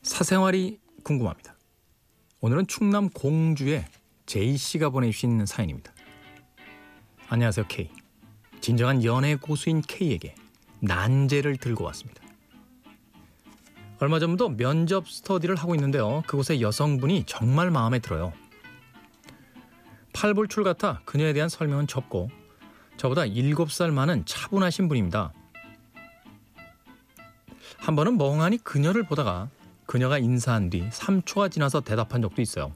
사생활이 궁금합니다. 오늘은 충남 공주의 제이 씨가 보내주신 사연입니다. 안녕하세요, K. 진정한 연애 고수인 K에게 난제를 들고 왔습니다. 얼마 전부터 면접 스터디를 하고 있는데요. 그곳의 여성분이 정말 마음에 들어요. 팔불출 같아 그녀에 대한 설명은 접고 저보다 7살 많은 차분하신 분입니다. 한 번은 멍하니 그녀를 보다가 그녀가 인사한 뒤 3초가 지나서 대답한 적도 있어요.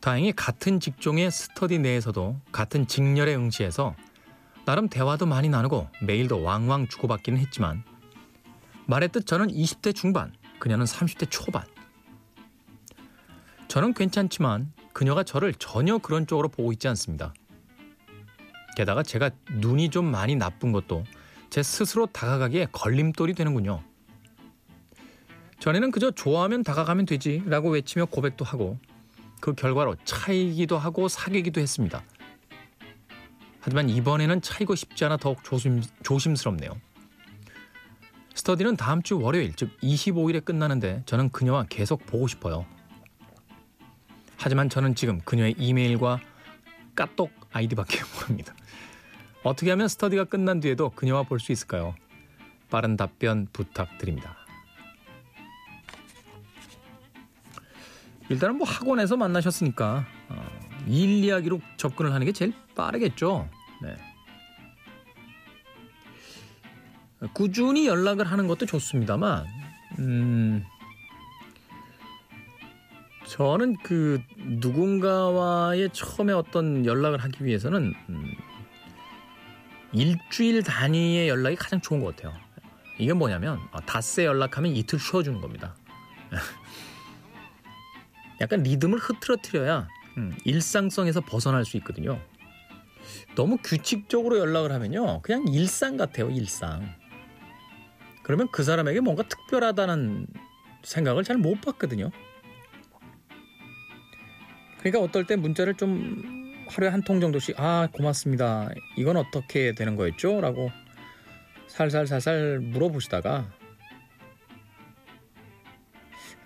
다행히 같은 직종의 스터디 내에서도 같은 직렬에 응시해서 나름 대화도 많이 나누고 메일도 왕왕 주고받기는 했지만 말했듯 저는 20대 중반, 그녀는 30대 초반. 저는 괜찮지만 그녀가 저를 전혀 그런 쪽으로 보고 있지 않습니다. 게다가 제가 눈이 좀 많이 나쁜 것도 제 스스로 다가가기에 걸림돌이 되는군요. 전에는 그저 좋아하면 다가가면 되지 라고 외치며 고백도 하고 그 결과로 차이기도 하고 사귀기도 했습니다. 하지만 이번에는 차이고 싶지 않아 더욱 조심, 조심스럽네요. 스터디는 다음 주 월요일 즉 25일에 끝나는데 저는 그녀와 계속 보고 싶어요. 하지만 저는 지금 그녀의 이메일과 까똑 아이디밖에 모릅니다. 어떻게 하면 스터디가 끝난 뒤에도 그녀와 볼 수 있을까요? 빠른 답변 부탁드립니다. 일단은 뭐 학원에서 만나셨으니까 어, 일 이야기로 접근을 하는 게 제일 빠르겠죠. 네. 꾸준히 연락을 하는 것도 좋습니다만, 음, 저는 그 누군가와의 처음에 어떤 연락을 하기 위해서는 음, 일주일 단위의 연락이 가장 좋은 것 같아요. 이게 뭐냐면 어, 닷새 연락하면 이틀 쉬어주는 겁니다. 약간 리듬을 흐트러뜨려야 음, 일상성에서 벗어날 수 있거든요. 너무 규칙적으로 연락을 하면요. 그냥 일상 같아요, 일상. 그러면 그 사람에게 뭔가 특별하다는 생각을 잘 못 받거든요. 그러니까 어떨 때 문자를 좀 하루에 한 통 정도씩 아 고맙습니다. 이건 어떻게 되는 거였죠? 라고 살살살살 물어보시다가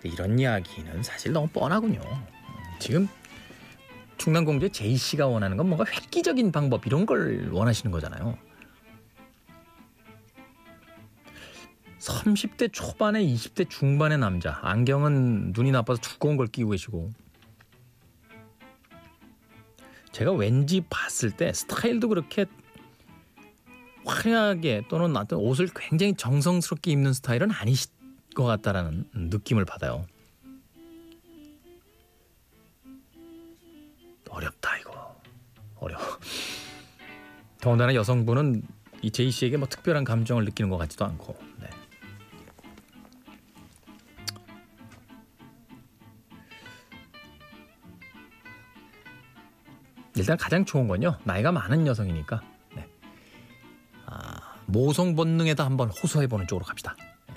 이런 이야기는 사실 너무 뻔하군요. 지금 충남공주의 제이 씨가 원하는 건 뭔가 획기적인 방법 이런 걸 원하시는 거잖아요. 30대 초반에 20대 중반의 남자 안경은 눈이 나빠서 두꺼운 걸 끼고 계시고 제가 왠지 봤을 때 스타일도 그렇게 화려하게 또는 어떤 옷을 굉장히 정성스럽게 입는 스타일은 아니실 것 같다라는 느낌을 받아요. 어렵다 이거 어려워. 더군다나 여성분은 이 제이 씨에게 뭐 특별한 감정을 느끼는 것 같지도 않고. 일단 가장 좋은 건요 나이가 많은 여성이니까 네. 아, 모성 본능에다 한번 호소해보는 쪽으로 갑시다. 네.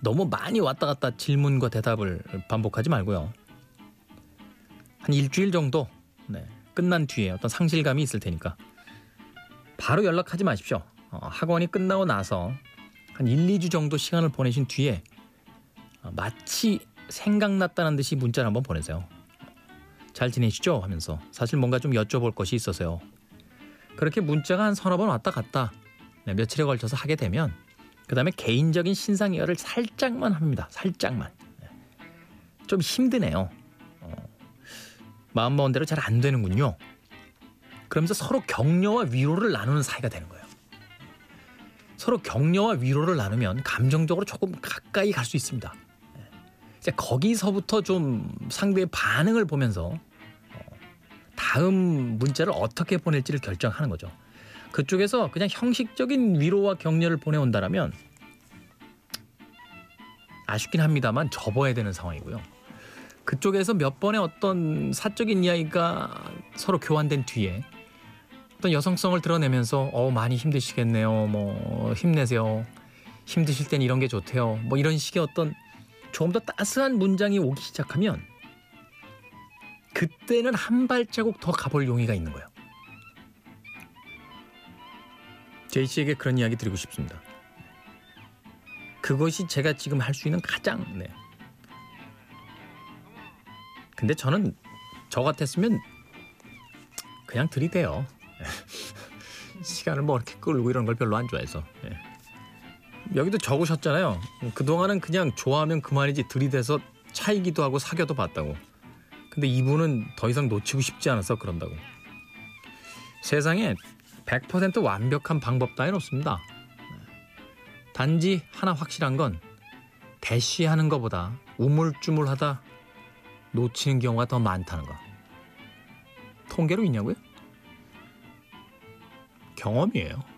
너무 많이 왔다 갔다 질문과 대답을 반복하지 말고요. 한 일주일 정도 네, 끝난 뒤에 어떤 상실감이 있을 테니까 바로 연락하지 마십시오. 어, 학원이 끝나고 나서 한 1, 2주 정도 시간을 보내신 뒤에 어, 마치 생각났다는 듯이 문자를 한번 보내세요. 잘 지내시죠? 하면서 사실 뭔가 좀 여쭤볼 것이 있어서요. 그렇게 문자가 한 서너 번 왔다 갔다 네, 며칠에 걸쳐서 하게 되면 그 다음에 개인적인 신상이어를 살짝만 합니다. 살짝만. 네. 좀 힘드네요. 어, 마음 먹은 대로 잘 안 되는군요. 그러면서 서로 격려와 위로를 나누는 사이가 되는 거예요. 서로 격려와 위로를 나누면 감정적으로 조금 가까이 갈 수 있습니다. 이제 거기서부터 좀 상대의 반응을 보면서 어, 다음 문자를 어떻게 보낼지를 결정하는 거죠. 그쪽에서 그냥 형식적인 위로와 격려를 보내온다라면 아쉽긴 합니다만 접어야 되는 상황이고요. 그쪽에서 몇 번의 어떤 사적인 이야기가 서로 교환된 뒤에 어떤 여성성을 드러내면서 어 많이 힘드시겠네요. 뭐 힘내세요. 힘드실 땐 이런 게 좋대요. 뭐 이런 식의 어떤 조금 더 따스한 문장이 오기 시작하면 그때는 한 발자국 더 가볼 용의가 있는 거예요. 제이 씨에게 그런 이야기 드리고 싶습니다. 그것이 제가 지금 할 수 있는 가장 네. 근데 저는 저 같았으면 그냥 들이대요. 시간을 뭐 이렇게 끌고 이런 걸 별로 안 좋아해서. 예. 여기도 적으셨잖아요. 그동안은 그냥 좋아하면 그만이지 들이대서 차이기도 하고 사겨도 봤다고. 근데 이분은 더 이상 놓치고 싶지 않아서 그런다고. 세상에 100% 완벽한 방법 따윈 없습니다. 단지 하나 확실한 건 대쉬하는 것보다 우물쭈물하다 놓치는 경우가 더 많다는 거. 통계로 있냐고요? 경험이에요.